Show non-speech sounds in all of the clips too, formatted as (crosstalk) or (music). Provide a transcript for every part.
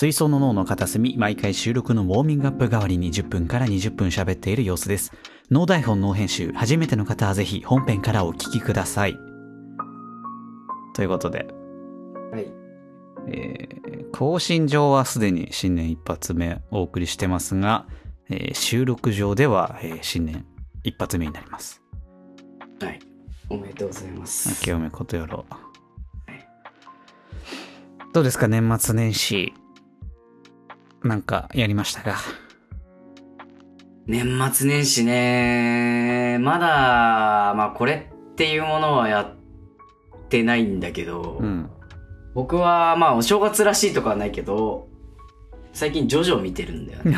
水槽の脳の片隅、毎回収録のウォーミングアップ代わりに10分から20分喋っている様子です。脳台本、脳編集、初めての方はぜひ本編からお聞きください。ということで、はい。えー更新上はすでに新年一発目お送りしてますが、えー収録上では、えー新年一発目になります。はい。おめでとうございます。清めことよろ。どうですか年末年始。なんかやりましたか年末年始ね、まだ、まあこれっていうものはやってないんだけど、うん。僕はまあお正月らしいとかはないけど、最近ジョジョ見てるんだよね。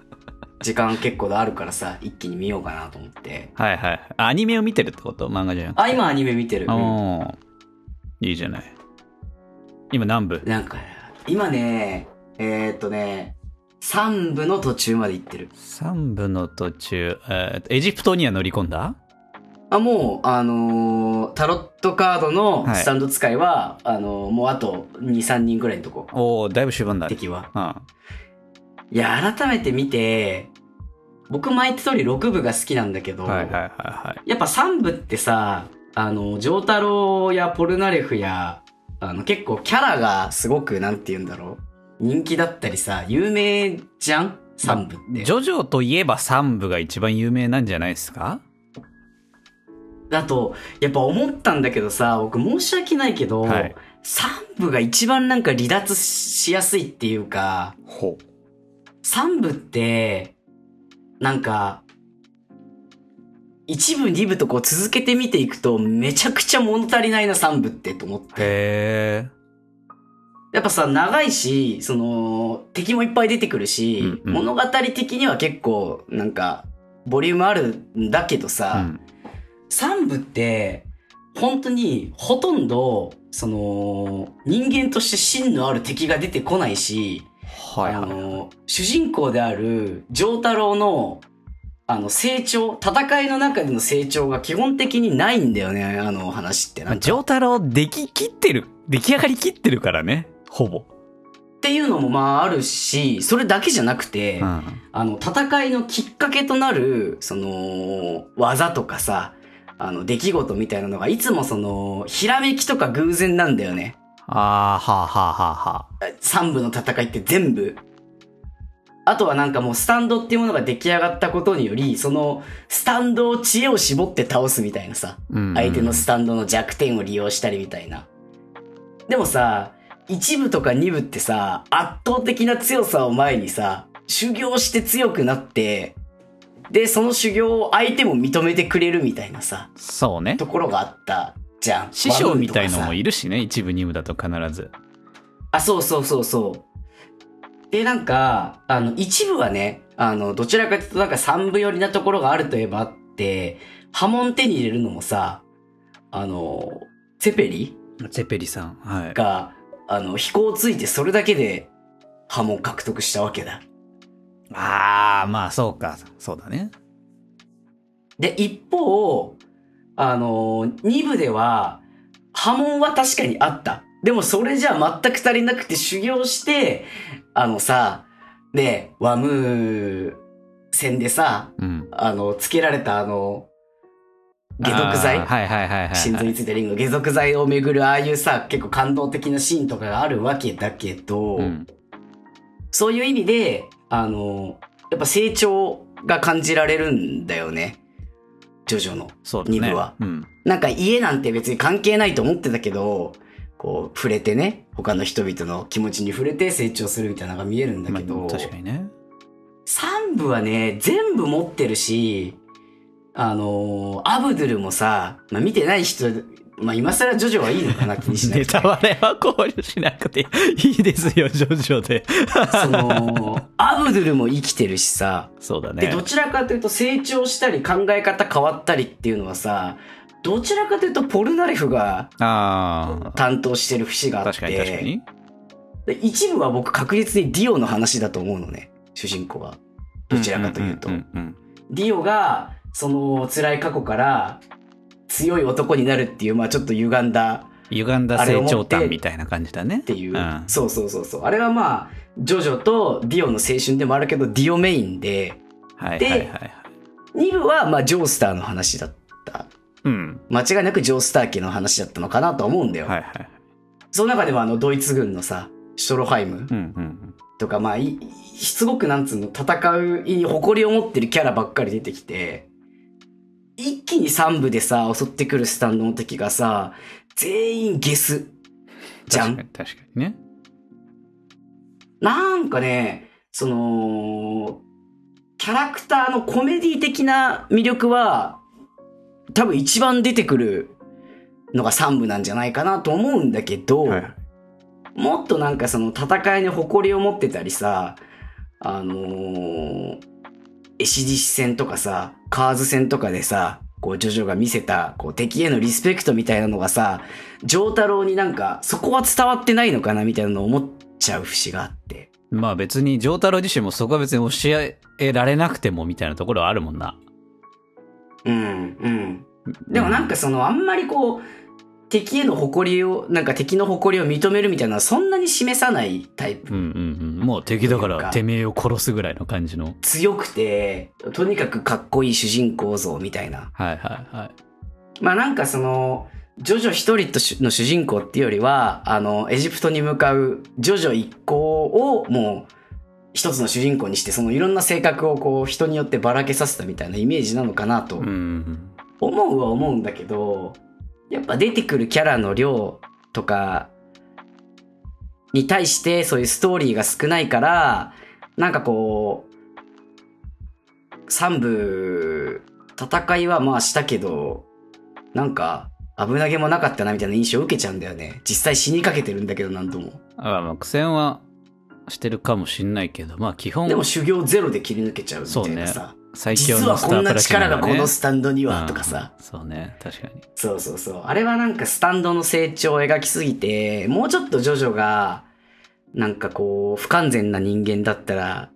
(laughs) 時間結構あるからさ、一気に見ようかなと思って。はいはい。あアニメを見てるってこと？漫画じゃなくて。あ、今アニメ見てる。いいじゃない。今何部？なんか、今ね、えーっとね、3部の途中まで行ってる。?3 部の途中、えーとエジプトには乗り込んだ？あ、もう、あのータロットカードのはいスタンド使いは、あのーもうあと2、3人ぐらいのとこ、おおだいぶ終盤だね。敵は。うん。いや、改めて見て、僕前言った通り6部が好きなんだけど、はいはいはいはい。やっぱ3部ってさ、あの、ジョータロやポルナレフや、あの、結構キャラがすごく、なんて言うんだろう。人気だったりさ、有名じゃん ?3 部って。ジョジョといえば3部が一番有名なんじゃないですか？だと、やっぱ思ったんだけどさ、僕申し訳ないけど、はい3部が一番なんか離脱しやすいっていうか、ほ3部って、なんか、1部2部とこう続けて見ていくとめちゃくちゃ物足りないな3部ってと思って。へえ。やっぱさ、長いし、その、敵もいっぱい出てくるし、うんうん物語的には結構、なんか、ボリュームあるんだけどうさ、ん。3部って、本当にほとんど、その、人間として芯のある敵が出てこないし、あはいはい。の、主人公である、丈太郎の、あの、成長、戦いの中での成長が基本的にないんだよね、あの話って。まあ、なんかジョータロ出来切ってる。出来上がりきってるからね。ほぼ。っていうのもまああるし、それだけじゃなくて、うん。あの、戦いのきっかけとなる、その、技とかさ、あの、出来事みたいなのが、いつもその、ひらめきとか偶然なんだよね。あー、はあはあはあはあ。三部の戦いって全部。あとはなんかもうスタンドっていうものが出来上がったことにより、その、スタンドを知恵を絞って倒すみたいなさ、うんうん相手のスタンドの弱点を利用したりみたいな。でもさ、一部とか二部ってさ、圧倒的な強さを前にさ、修行して強くなって、で、その修行を相手も認めてくれるみたいなさ、そうね。ところがあったじゃん。師匠みたいのもる。いるしね。一部二部だと必ず。あ、そうそうそうそう。で、なんか、あの、一部はね、あの、どちらかというとなんか三部寄りなところがあるといえばあって、波紋手に入れるのもさ、あの、セペリ？ゼペリさん。はい。が、あの、飛行ついてそれだけで波紋獲得したわけだ。あー、まあそうか。そうだね。で、一方、あの、二部では、波紋は確かにあった。でもそれじゃ全く足りなくて修行して、あのさ、ね、ワムー戦でさ、うん。あの、つけられたあの、解毒剤？あーはいはいはいはい。心臓についたリング、解毒剤をめぐるああいうさ、結構感動的なシーンとかがあるわけだけど、うん。そういう意味で、あの、やっぱ成長が感じられるんだよね。ジョジョの。そうだね。二部はうん。なんか家なんて別に関係ないと思ってたけど、こう、触れてね、他の人々の気持ちに触れて成長するみたいなのが見えるんだまけど、あ、確かにね。3部はね、全部持ってるし、あのーアブドゥルもさ、まあ、見てない人、まあ、今更ジョジョはいいのかな気にしなネくて。タバレは考慮しなくていいですよ、ジョジョで。その、アブドゥルも生きてるしさ、そうだで、ねど。ちらかというと成長したり考え方変わったりっていうのはさ、どちらかというとポルナレフが。担当してる節があって、確かに確かに。で一部は僕確実にディオの話だと思うのね、主人公は。どちらかというと。ディオが、その辛い過去から強い男になるっていう、まあちょっと歪んだ歪んだ成長感みたいな感じだね。っっていう、ん、そうそうそうそう。あれはまあ、ジョジョとディオの青春でもあるけど、ディオメインで、ではいはいはいはい。2部はまあ、ジョースターの話だった。うん。間違いなくジョースター家の話だったのかなとは思うんだよ。はいはい。その中でもあの、ドイツ軍のさ、シュトロハイムうんうんとか、まあ、いすごくなんつうの、戦うに誇りを持ってるキャラばっかり出てきて、一気に3部でさ、襲ってくるスタンドの敵がさ、全員ゲス。じゃん確かにね。なんかね、その、キャラクターのコメディ的な魅力は、多分一番出てくるのが3部なんじゃないかなと思うんだけど、はいはい。もっとなんかその戦いに誇りを持ってたりさ、あのー、エシディシ戦とかさ、カーズ戦とかでさ、こう、ジョジョが見せた、こう、敵へのリスペクトみたいなのがさ、ジョータロウになんか、そこは伝わってないのかなみたいなのを思っちゃう節があって。まあ別に、丈太郎自身もそこは別に教えられなくてもみたいなところはあるもんな。うん、うん。でもなんかその、あんまりこう、敵への誇りを、なんか敵の誇りを認めるみたいなそんなに示さないタイプ。うんうんうん。もう敵だからてめえを殺すぐらいの感じの。強くて、とにかくかっこいい主人公像みたいな。はいはいはい。まあなんかその、ジョジョ一人の主人公っていうよりは、あの、エジプトに向かうジョジョ一行をもう一つの主人公にして、そのいろんな性格をこう人によってばらけさせたみたいなイメージなのかなとうんうん思うは思うんだけど、やっぱ出てくるキャラの量とかに対してそういうストーリーが少ないから、なんかこう、三部、戦いはまあしたけど、なんか危なげもなかったなみたいな印象を受けちゃうんだよね。実際死にかけてるんだけど何度も。あまあ苦戦はしてるかもしんないけど、まあ基本でも修行ゼロで切り抜けちゃうみたいなさ。最強実はこんなのスタープラチナ力がこのねスタンドにはとかさ。うんそうね、確かに。そうそうそう。あれはなんかスタンドの成長を描きすぎて、もうちょっとジョジョが、なんかこう、不完全な人間だったら、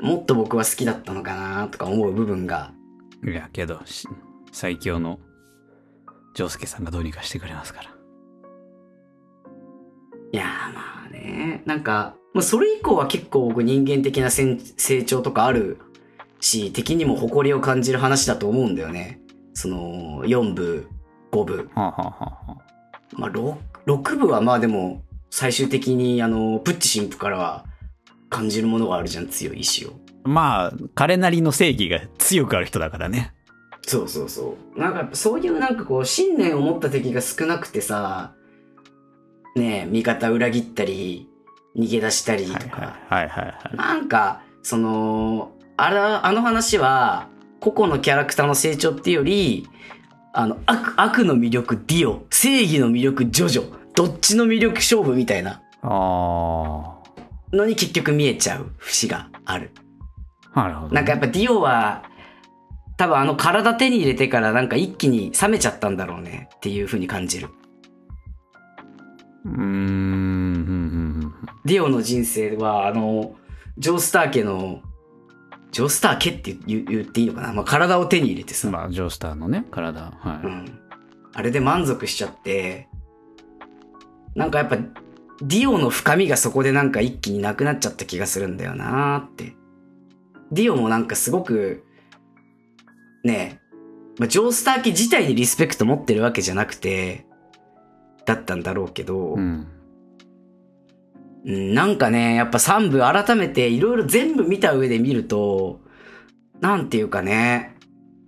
もっと僕は好きだったのかなとか思う部分が。いや、けど、し最強のジョースケさんがどうにかしてくれますから。いやーまあね。なんか、もうそれ以降は結構僕人間的な成成長とかあるし、敵にも誇りを感じる話だと思うんだよね。その、4部、5部。はあ、はあはあはあ、まあ、6, 6部はまあでも、最終的にあの、プッチ神父からは感じるものがあるじゃん、強い意志を。まあ、彼なりの正義が強くある人だからね。そうそうそう。なんかそういうなんかこう、信念を持った敵が少なくてさ、ねえ、味方裏切ったり、逃げ出したりとはいか。はいはいはいはい。なんか、その、あら、あの話は、個々のキャラクターの成長っていうより、あの、悪、悪の魅力ディオ、正義の魅力ジョジョ、どっちの魅力勝負みたいなあのに結局見えちゃう節がある。あ。なるほどね、なんかやっぱディオは、多分あの体手に入れてからなんか一気に冷めちゃったんだろうねっていう風に感じる。うーん、うん、うん。ディオの人生は、あの、ジョースター家の、ジョースター家って言言っていいのかな？まあ体を手に入れてさ。まあ、ジョースターのね、体。はい。うん。あれで満足しちゃって、なんかやっぱ、ディオの深みがそこでなんか一気になくなっちゃった気がするんだよなーって。ディオもなんかすごく、ねえ、まあ、ジョースター家自体にリスペクト持ってるわけじゃなくて、だったんだろうけど、うん。うん、なんかね、やっぱ3部改めていろいろ全部見た上で見ると、なんていうかね、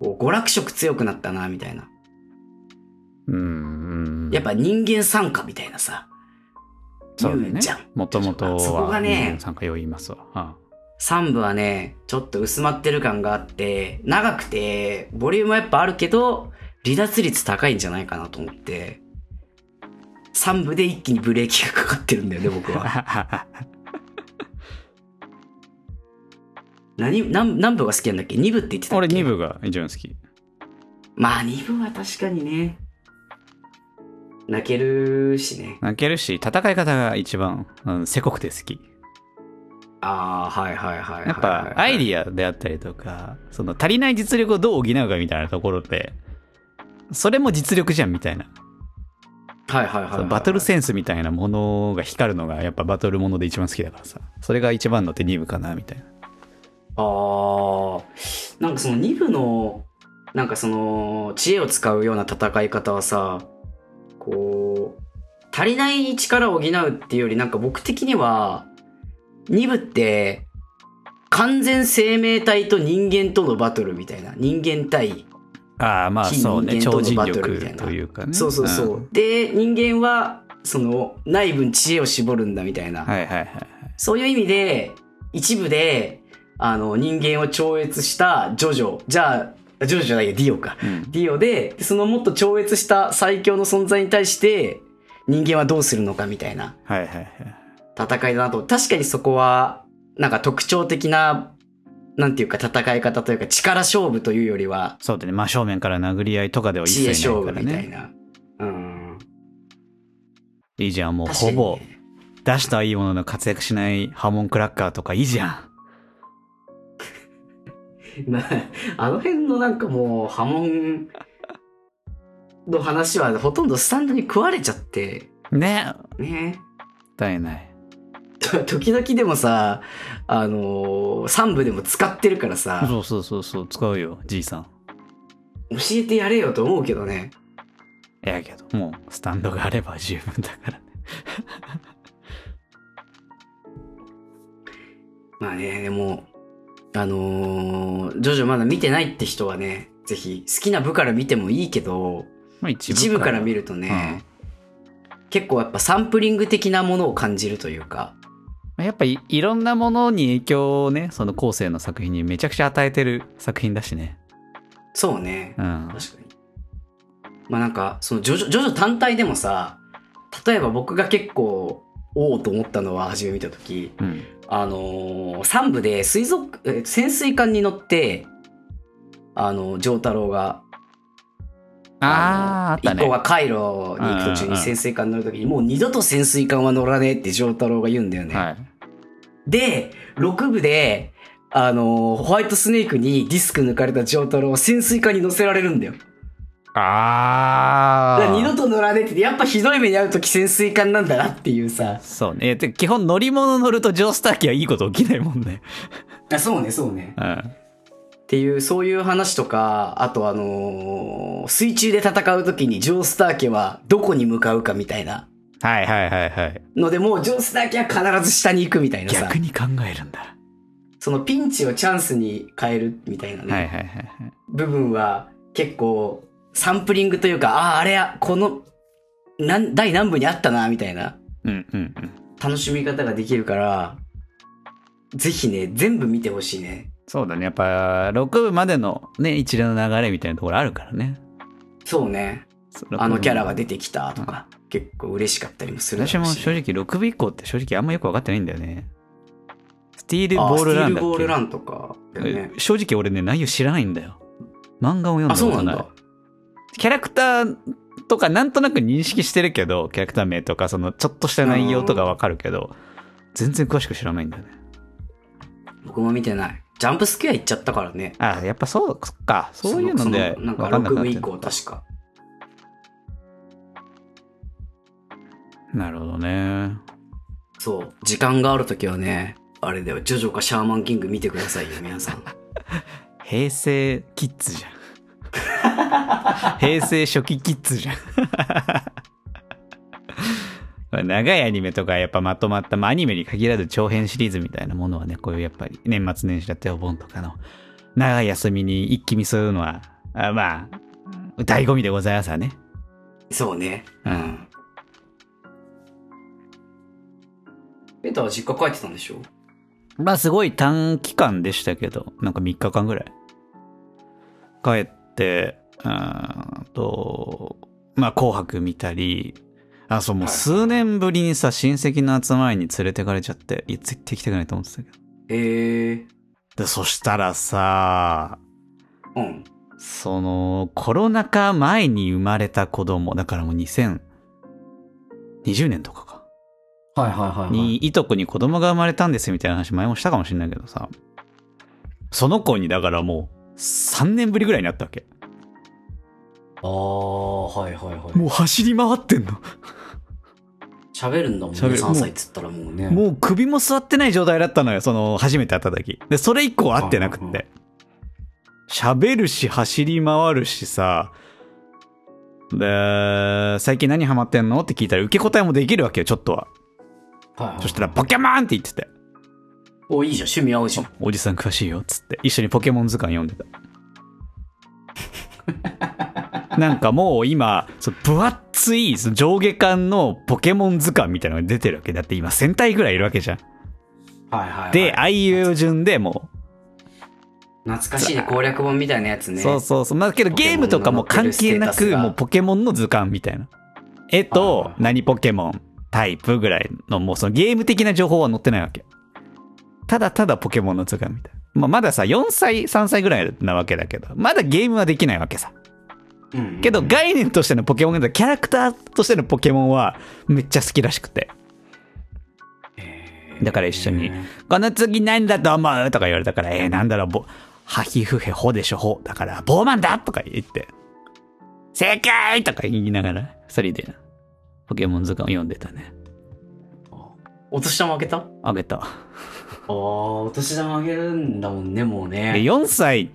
こう娯楽色強くなったな、みたいな。うん、うん。やっぱ人間参加みたいなさ、そうだね言うじゃん。。もともとは、そこがね参加用言いますわ。は3部はね、ちょっと薄まってる感があって、長くて、ボリュームはやっぱあるけど、離脱率高いんじゃないかなと思って、3部で一気にブレーキがかかってるんだよね、僕は。あ。(laughs) 何、何、何部が好きなんだっけ ?2 部って言ってたっけ？俺2部が一番好き。まあ2部は確かにね、泣けるしね。泣けるし、戦い方が一番、うん、せこくて好き。ああ、はいはいはいはいはい。やっぱ、アイディアであったりとか、その足りない実力をどう補うかみたいなところって、それも実力じゃんみたいな。はいはいはいはい、バトルセンスみたいなものが光るのがやっぱバトルもので一番好きだからさ。それが一番のって2部かなみたいな。あー。なんかその2部のなんかその知恵を使うような戦い方はさこう足りない力を補うっていうよりなんか僕的には2部って完全生命体と人間とのバトルみたいな。人間対ああまあ非そうね。超人力なというかね。そうそうそう、ん。で人間はその内分知恵を絞るんだみたいな、はいはいはいそういう意味で一部であの人間を超越したジョジョ。じゃあジョジョじゃないよディオか。うん。ディオでそのもっと超越した最強の存在に対して人間はどうするのかみたいな。はいはいはい。戦いだなと。確かにそこはなんか特徴的ななんていうか戦い方というか力勝負というよりはそうだね。真正面から殴り合いとかでは一知恵切ないから勝負みたいねな、うん。いいじゃんもうほぼ。ね出したはいいものの活躍しないハモンクラッカーとかいいじゃん。(laughs) なあの辺のなんかもう波紋の話はほとんどスタンドに食われちゃって。ね。ね。もったいない (laughs) 時々でもさあのー、3部でも使ってるからさ。そうそうそうそう使うよじいさん。教えてやれよと思うけどね。いやけどもうスタンドがあれば十分だからね。(laughs) まあねでもあのー、ジョジョまだ見てないって人はねぜひ好きな部から見てもいいけどまあ一一部から見るとね、結構やっぱサンプリング的なものを感じるというかやっぱいいろんなものに影響をねその後世の作品にめちゃくちゃ与えてる作品だしね。そうね。うん。確かに。まあなんか、そのジョジョ、ジョジョ単体でもさ、例えば僕が結構、おおと思ったのは初め見たとき、うん。あのー、3部で水族、え潜水艦に乗って、あの、丈太郎が、あああったね。一行がカイロに行く途中に潜水艦に乗るときに、もう二度と潜水艦は乗らねえって丈太郎が言うんだよね。はいで、6部で、あのーホワイトスネークにディスク抜かれた丈太郎は潜水艦に乗せられるんだよ。ああ二度と乗らねえって、やっぱひどい目に遭うとき潜水艦なんだなっていうさ。そうねで基本乗り物乗るとジョースター機はいいこと起きないもんねあそうね、そうね。うんっていう、そういう話とか、あとあのー水中で戦うときにジョースター家はどこに向かうかみたいなはいはいはいはい。ので、もうジョースター家は必ず下に行くみたいなさ。逆。に考えるんだ。そのピンチをチャンスに変えるみたいなね、はいはいはい。はい部分は結構サンプリングというか、ああ、あれや、この、なん第何部にあったな、みたいな。うんうんうん。楽しみ方ができるから、ぜひね、全部見てほしいね。そうだね。やっぱ6部までのね一連の流れみたいなところあるからね。そうね。あのキャラが出てきたとか、結構嬉しかったりもするだ私も正直6部以降って正直あんまよく分かってないんだよねスティールあボールランだっけ？スティールボールランとかねえ。正直俺ね内容知らないんだよ漫画を読んだことない。キャラクターとかなんとなく認識してるけどキャラクター名とかそのちょっとした内容とか分かるけど全然詳しく知らないんだよね僕も見てない。ジャンプスクエア行っちゃったからね。あやっぱそうかそういうのでそなんか分かんなく6部以降確か。なるほどねそう。時間があるときはね、あれだよ、ジョジョかシャーマンキング見てくださいよ、皆さん。(laughs) 平成キッズじゃん (laughs) 平成初期キッズじゃん (laughs) 長いアニメとかやっぱまとまった、まあ、アニメに限らず長編シリーズみたいなものはねこういうやっぱり年末年始だったりお盆とかの長い休みに一気見するのはあまあ醍醐味でございますわねそうね。うん。ペーターは実家帰ってたんでしょ？まあすごい短期間でしたけど、なんか3日間ぐらい。帰って、うーんと、まあ紅白見たり、あ、そう、もうはい数年ぶりにさ、親戚の集まりに連れてかれちゃって、いや、絶対行きたくないと思ってたけど。へえ。で、そしたらさ、うん。その、コロナ禍前に生まれた子供、だからもう2020年とかか。はいはいはい、に、いとこに子供が生まれたんですみたいな話前もしたかもしれないけどさ、その子にだからもう3年ぶりぐらいになったわけ。ああ、はいはいはい。もう走り回ってんの。喋るんだもんね、喋る3歳っつったらもうね。もう首も座ってない状態だったのよ、その、初めて会った時。で、それ以降会ってなくって。喋るし、走り回るしさ、で、最近何ハマってんの？って聞いたら受け答えもできるわけよ、ちょっとは。はいはいそしたら、ポケモンって言ってて。お、いいじゃん、趣味合うじゃん。おじさん詳しいよ、つって。一緒にポケモン図鑑読んでた。(laughs) なんかもう今、その分厚いその上下巻のポケモン図鑑みたいなのが出てるわけ。だって今1000体ぐらいいるわけじゃん。はいはい、はい。で、あいうえお順でも懐かしいね、攻略本みたいなやつう、ね。そうそうそう。まあけどゲームとかも関係なく、もうポケモンの図鑑みたいな。絵はいとはい何ポケモン、タイプぐらいの、もうそのゲーム的な情報は載ってないわけ。ただただポケモンの図鑑みたいな。まあまださ、4歳、3歳ぐらいなわけだけど、まだゲームはできないわけさ。けど概念としてのポケモンが、キャラクターとしてのポケモンはめっちゃ好きらしくて。だから一緒に、この次何だと思う？とか言われたから、えー、なんだろう、ぼ、ハヒフヘホでしょ、ホ。だから、ボーマンだとか言って、正解とか言いながら、二人で、ポケモン図鑑を読んでたね。お年玉あげた？ああげた。あー、お年玉あげるんだもんね、もうで、ね。4歳、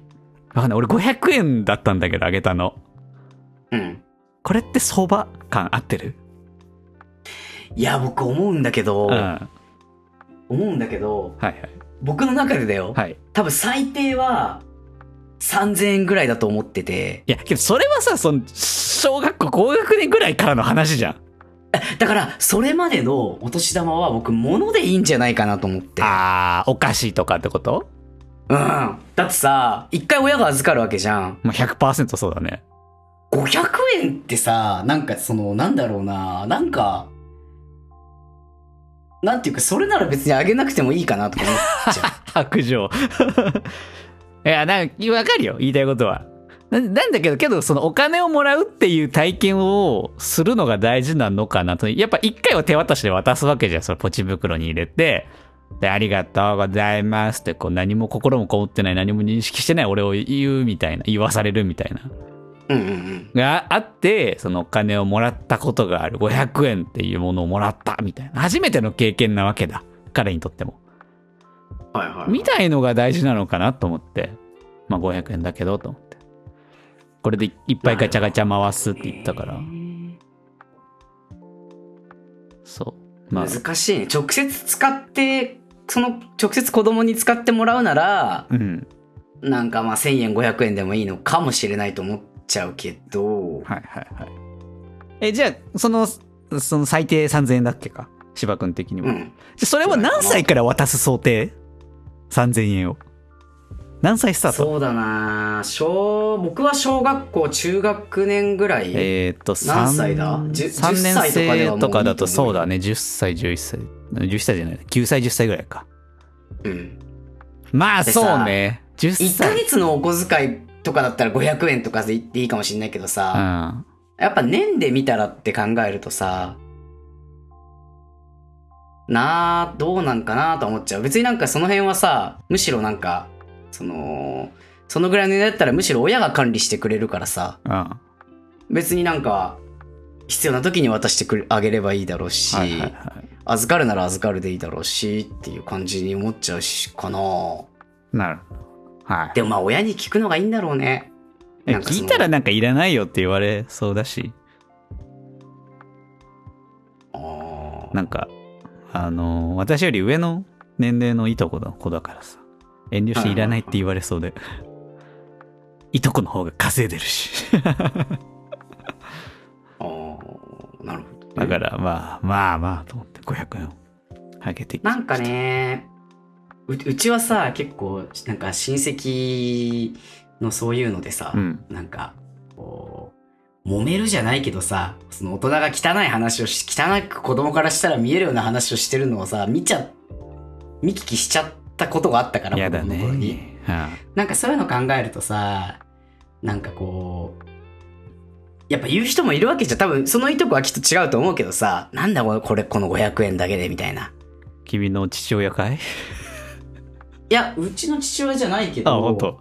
わかんない。俺500円だったんだけど、あげたの。うん。これって相場感合ってる？いや、僕思うんだけど、うん。はい思うんだけど、はい。僕の中でだよ、はい。多分最低は3000円ぐらいだと思ってて、いや、けどそれはさ、その、小学校高学年ぐらいからの話じゃん。だから、それまでのお年玉は僕、物でいいんじゃないかなと思って。あー、お菓子とかってこと？うん。だってさ、一回親が預かるわけじゃん。まあ、100%そうだね。500円ってさ、なんかその、なんだろうな、なんか、なんていうか、それなら別にあげなくてもいいかなとか思っちゃ (laughs) 白状。(laughs) いや、なんか、わかるよ、言いたいことは。ななんだけど、けど、そのお金をもらうっていう体験をするのが大事なのかなと。やっぱ一回は手渡しで渡すわけじゃん。そのポチ袋に入れて。で、ありがとうございますって、こう何も心もこもってない、何も認識してない俺を言うみたいな、言わされるみたいな。う。うんうんうん。があって、そのお金をもらったことがある。500円っていうものをもらったみたいな。初めての経験なわけだ。彼にとっても。はいはい。みたいのが大事なのかなと思って。まあ500円だけどと。これでいっぱいガチャガチャ回すって言ったから。そう。まあ、難しいね。直接使って、その、直接子供に使ってもらうなら、うん。なんかまあ1000円500円でもいいのかもしれないと思っちゃうけど、はいはいはい。え、じゃあ、その、その最低3000円だっけか？芝君的には。うん。じゃそれは何歳から渡す想定 ?3000 円を。何歳スタート？そうだな小、僕は小学校中学年ぐらい。えーっと、何歳だ？3 10 3年生とかだとそうだね。10歳、11歳。10歳じゃない。9歳、10歳ぐらいか。うん。まあ、そうね。10 1歳。ヶ月のお小遣いとかだったら500円とかで言っていいかもしれないけどうさ、ん。やっぱ年で見たらって考えるとさ、なあ、どうなんかなと思っちゃう。別になんかその辺はさ、むしろなんか、その、そのぐらいの値段だったらむしろ親が管理してくれるからさ、うん。は別になんか、必要な時に渡してくれあげればいいだろうし、いはいはい。預かるなら預かるでいいだろうしっていう感じに思っちゃうしかななる。はい。でもまあ親に聞くのがいいんだろうね。聞いたらなんかいらないよって言われそうだし、あーなんか、あのー私より上の年齢のいとこの子だからさ、遠慮していらないって言われそうで、いとこの方が稼いでるし。(laughs) あーなるほどね、だからまあまあまあと思って500円をあげてきなんかねううちはさ結構なんか親戚のそういうのでさ、うん。なんかこう揉めるじゃないけどさその大人が汚い話をし汚く子供からしたら見えるような話をしてるのをさ見ちゃ見聞きしちゃったことがあったからの頃にね。はなんかそういうの考えるとさなんかこうやっぱ言う人もいるわけじゃん多分そのいとこはきっと違うと思うけどさなんだこれこの500円だけでみたいな君の父親かい？いや、うちの父親じゃないけど。あ、本当。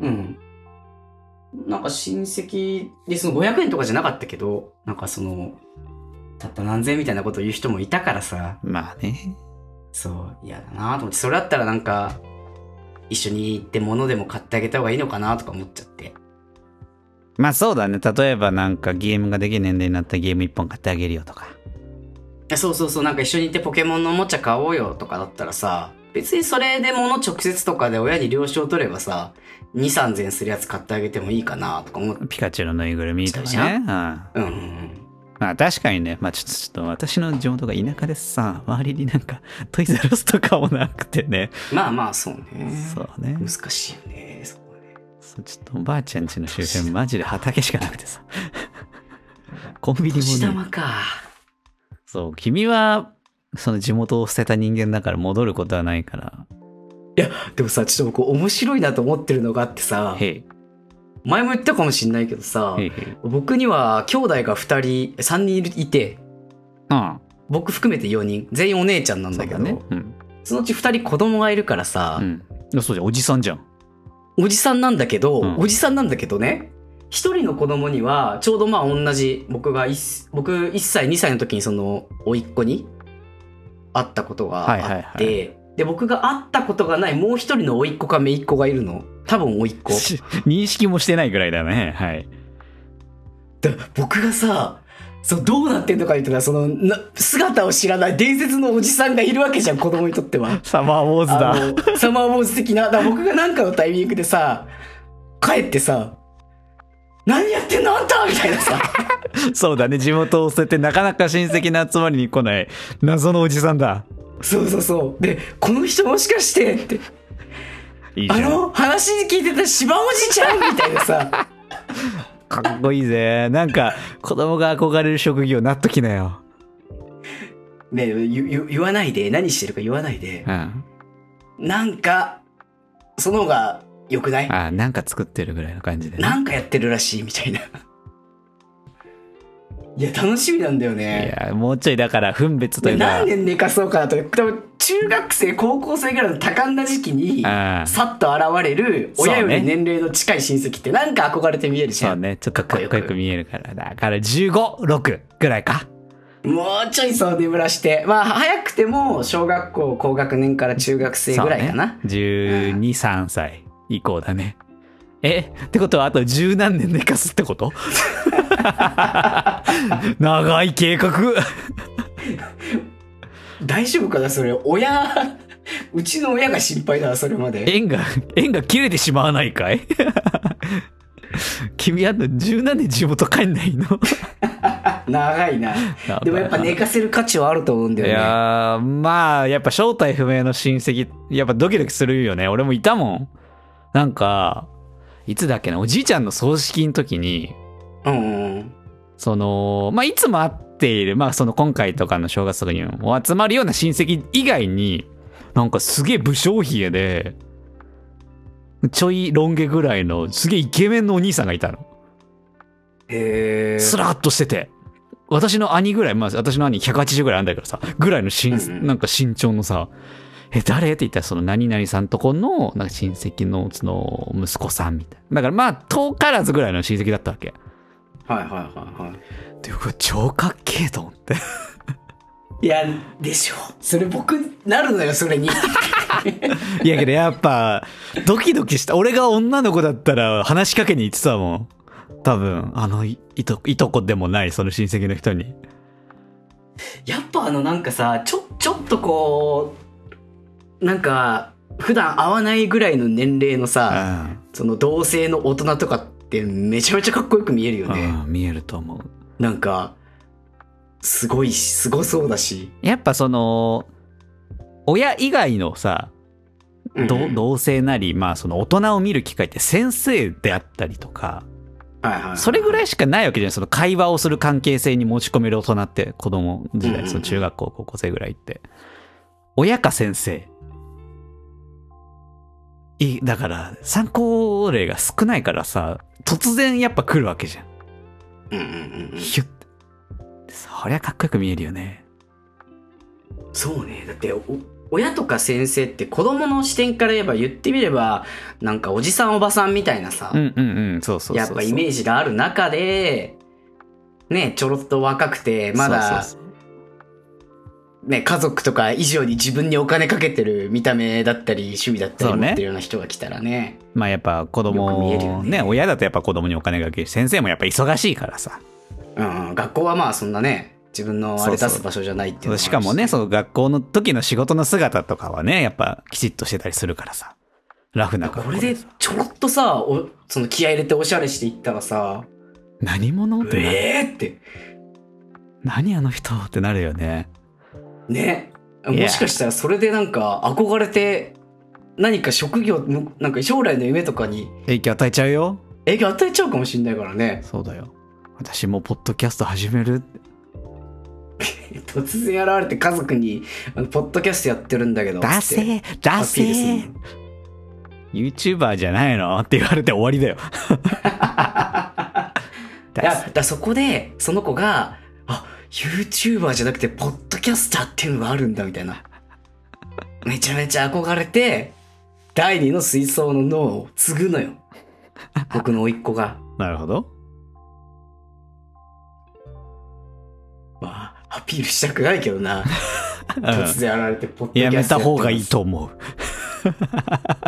うん。なんか親戚で、その500円とかじゃなかったけど、なんかその、たった何千円みたいなことを言う人もいたからさ、まあね。そう、嫌だなと思って、それだったらなんか、一緒に行って物でも買ってあげた方がいいのかなとか思っちゃって。まあそうだね。例えばなんかゲームができる年齢になったらゲーム一本買ってあげるよとか。えそうそうそう、なんか一緒に行ってポケモンのおもちゃ買おうよとかだったらさ、別にそれで物直接とかで親に了承取ればさ、2、3千するやつ買ってあげてもいいかなとか思って。ピカチュウのぬいぐるみとかね。うん。うんうんうん。まあ確かにね、まあちょっとちょっと私の地元が田舎でさ、周りになんかトイザらスとかもなくてね。まあまあそうね。そうね。難しいよね。そうね。そうちょっとおばあちゃん家の周辺マジで畑しかなくてさ。コンビニ年もね。玉か。そう、君はその地元を捨てた人間だから戻ることはないから。でもさ、ちょっと僕面白いなと思ってるのがあってさ、へい、前も言ったかもしんないけどさへい、へい。僕には兄弟が2人、3人いて、うん。僕含めて4人、全員お姉ちゃんなんそだけど、ね。うん。そのうち2人子供がいるからさ、うん。いやそうじゃん、おじさんじゃん。おじさんなんだけど、うんおじさんなんだけどね、一人の子供には、ちょうどまあ同じ、僕が一、僕1歳、2歳の時にその、甥っ子に会ったことがあって、はいはいはで、僕が会ったことがないもう一人の甥っ子か姪っ子がいるの？多分甥っ子。し (laughs) 認識もしてないぐらいだね。はい。で僕がさ、そう、どうなってんのか言ったら、その、な姿を知らない伝説のおじさんがいるわけじゃん、子供にとっては。(laughs) サマーウォーズあだ。の、サマーウォーズ的な、だ僕がなんかのタイミングでさ、帰ってさ、何やってんのあんたみたいなさ、(laughs) そうだね、地元を捨ててなかなか親戚の集まりに来ない謎のおじさんだ。そうそうそう。で、この人もしかしてって、いい。あの、話聞いてた芝おじちゃんみたいなさ、かっこいいぜ。なんか、子供が憧れる職業なっときなよ。ね言言言わないで、何してるか言わないでう、ん。なんか、その方が良くない？あなんか作ってるぐらいの感じで、ね。なんかやってるらしいみたいな。いや、楽しみなんだよいね。や、もうちょいだから、分別といでうか。何年寝かそうかなと。多分中学生、高校生ぐらいの多感な時期に、あさっと現れる親より年齢の近い親戚ってなんか憧れて見えるじゃ。そうんね、ちょっとかっこよく見えるから。だから、15、6ぐらいか。もうちょいそう眠らして。まあ、早くても小学校高学年から中学生ぐらいかな。ね、12、3歳以降だね。えってことはあと十何年寝かすってこと？(laughs) 長い計画大丈夫かなそれ。親、うちの親が心配だな、それまで。縁が、縁が切れてしまわないかい？君あと十何年地元帰んないの？長いな。でもやっぱ寝かせる価値はあると思うんだいよね。やー、まあ、やっぱ正体不明の親戚、やっぱドキドキするよね。俺もいたもん。なんか、いつだっけな、おじいちゃんの葬式の時に、うんうん。その、まあ、いつも会っている、まあ、その今回とかの正月とかにも集まるような親戚以外に、なんかすげえ武将髭で、ちょいロン毛ぐらいのすげえイケメンのお兄さんがいたの。へえ。スラッとしてて。私の兄ぐらい、まあ私の兄180ぐらいあんだけどさ、ぐらいの身、うんうんなんか身長のさ、え、誰？って言ったらその何々さんとこの、なんか親戚のその息子さんみたいな。だからまあ遠からずぐらいの親戚だったわけ。はいはいはいはい。で、うわ超かっけえと思って。(laughs) いや、でしょ。それ僕、なるのよ、それに。(laughs) いやけどやっぱ、ドキドキした。俺が女の子だったら話しかけに行ってたもん。多分、あの、いいと、いとこでもない、その親戚の人に。やっぱあのなんかさ、ちょ、ちょっとこう、なんか、普段会わないぐらいの年齢のさ、その同性の大人とかってめちゃめちゃかっこよく見えるようん、ね。うん見えると思う。なんか、すごいし、すごそうだし。やっぱその、親以外のさ、同性なり、まあその大人を見る機会って先生であったりとか。それぐらいしかないわけじゃないその会話をする関係性に持ち込める大人って子供時代、うんうんうんその中学校、高校生ぐらいって。親か先生。いだから、参考例が少ないからさ、突然やっぱ来るわけじゃん。うんうんうんうん。ヒュッて。そりゃかっこよく見えるよね。そうね。だってお、親とか先生って子供の視点から言えば言ってみれば、なんかおじさんおばさんみたいなさ。やっぱイメージがある中で、ね、ちょろっと若くて、まだ、ね、家族とか以上に自分にお金かけてる見た目だったり趣味だったり持ってるような人が来たらね。まあやっぱ子よく見えるよ供、ねね、親だとやっぱ子供にお金がけるし、先生もやっぱ忙しいからさ。うんうん、学校はまあそんなね、自分のあれ出す場所じゃないっていうしかもね、その学校の時の仕事の姿とかはね、やっぱきちっとしてたりするからさ。ラフな格これで。ちょろっとさ、おその気合い入れておしゃれしていったらさ、何者って。えーって、何あの人ってなるよね。ね。もしかしたらそれでなんか憧れて、何か職業、むなんか将来の夢とかに影響与えちゃうよ。影響与えちゃうかもしんないからね。そうだよ。私もポッドキャスト始める (laughs) 突然現れて家族に、あのポッドキャストやってるんだけど。出つってせールするせの !YouTuber じゃないの？って言われて終わりだよ。(laughs) だからそこで、その子が、あ、YouTuber じゃなくて、ポッドキャスターっていうのがあるんだ、みたいな。めちゃめちゃ憧れて、第二の水槽の脳を継ぐのよ。僕の甥っ子が。なるほど。まあ、アピールしたくないけどな。(laughs) うん突然現れて、ポッドキャやめストやってますた方がいいと思う。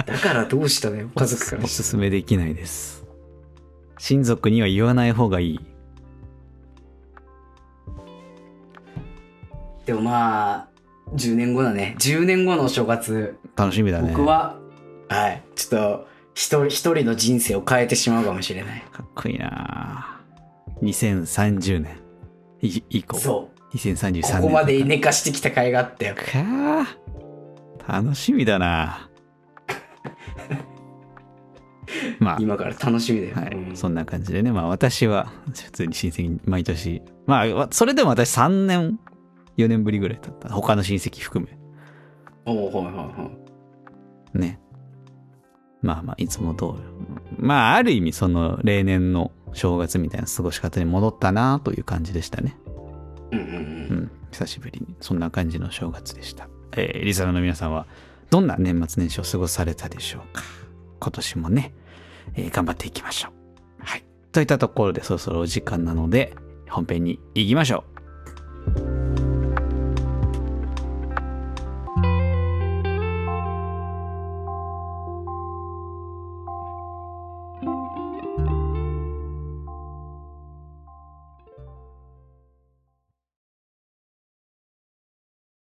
だからどうしたのよ、家族からおすすめできないです。親族には言わない方がいい。でもまあ、10年後だね。10年後のお正月、楽しみだね。僕は、はい、ちょっと、一人、一人の人生を変えてしまうかもしれない。かっこいいなぁ2030年い以降。そう。2033年。ここまで寝かしてきた甲斐があったよ。かー楽しみだな (laughs) まあ、今から楽しみだよ。はい、うんそんな感じでね、まあ私は普通に親戚に毎年、まあそれでも私3年、4年ぶりぐらいだった。他の親戚含め。おうはいはいはい。ね。まあまあ、いつも通り。まあ、ある意味、その、例年の正月みたいな過ごし方に戻ったなという感じでしたね。うんうんう。うんん。久しぶりに、そんな感じの正月でした。えー、リサナーの皆さんは、どんな年末年始を過ごされたでしょうか今年もね、えー頑張っていきましょう。はい。といったところで、そろそろお時間なので、本編に行きましょう。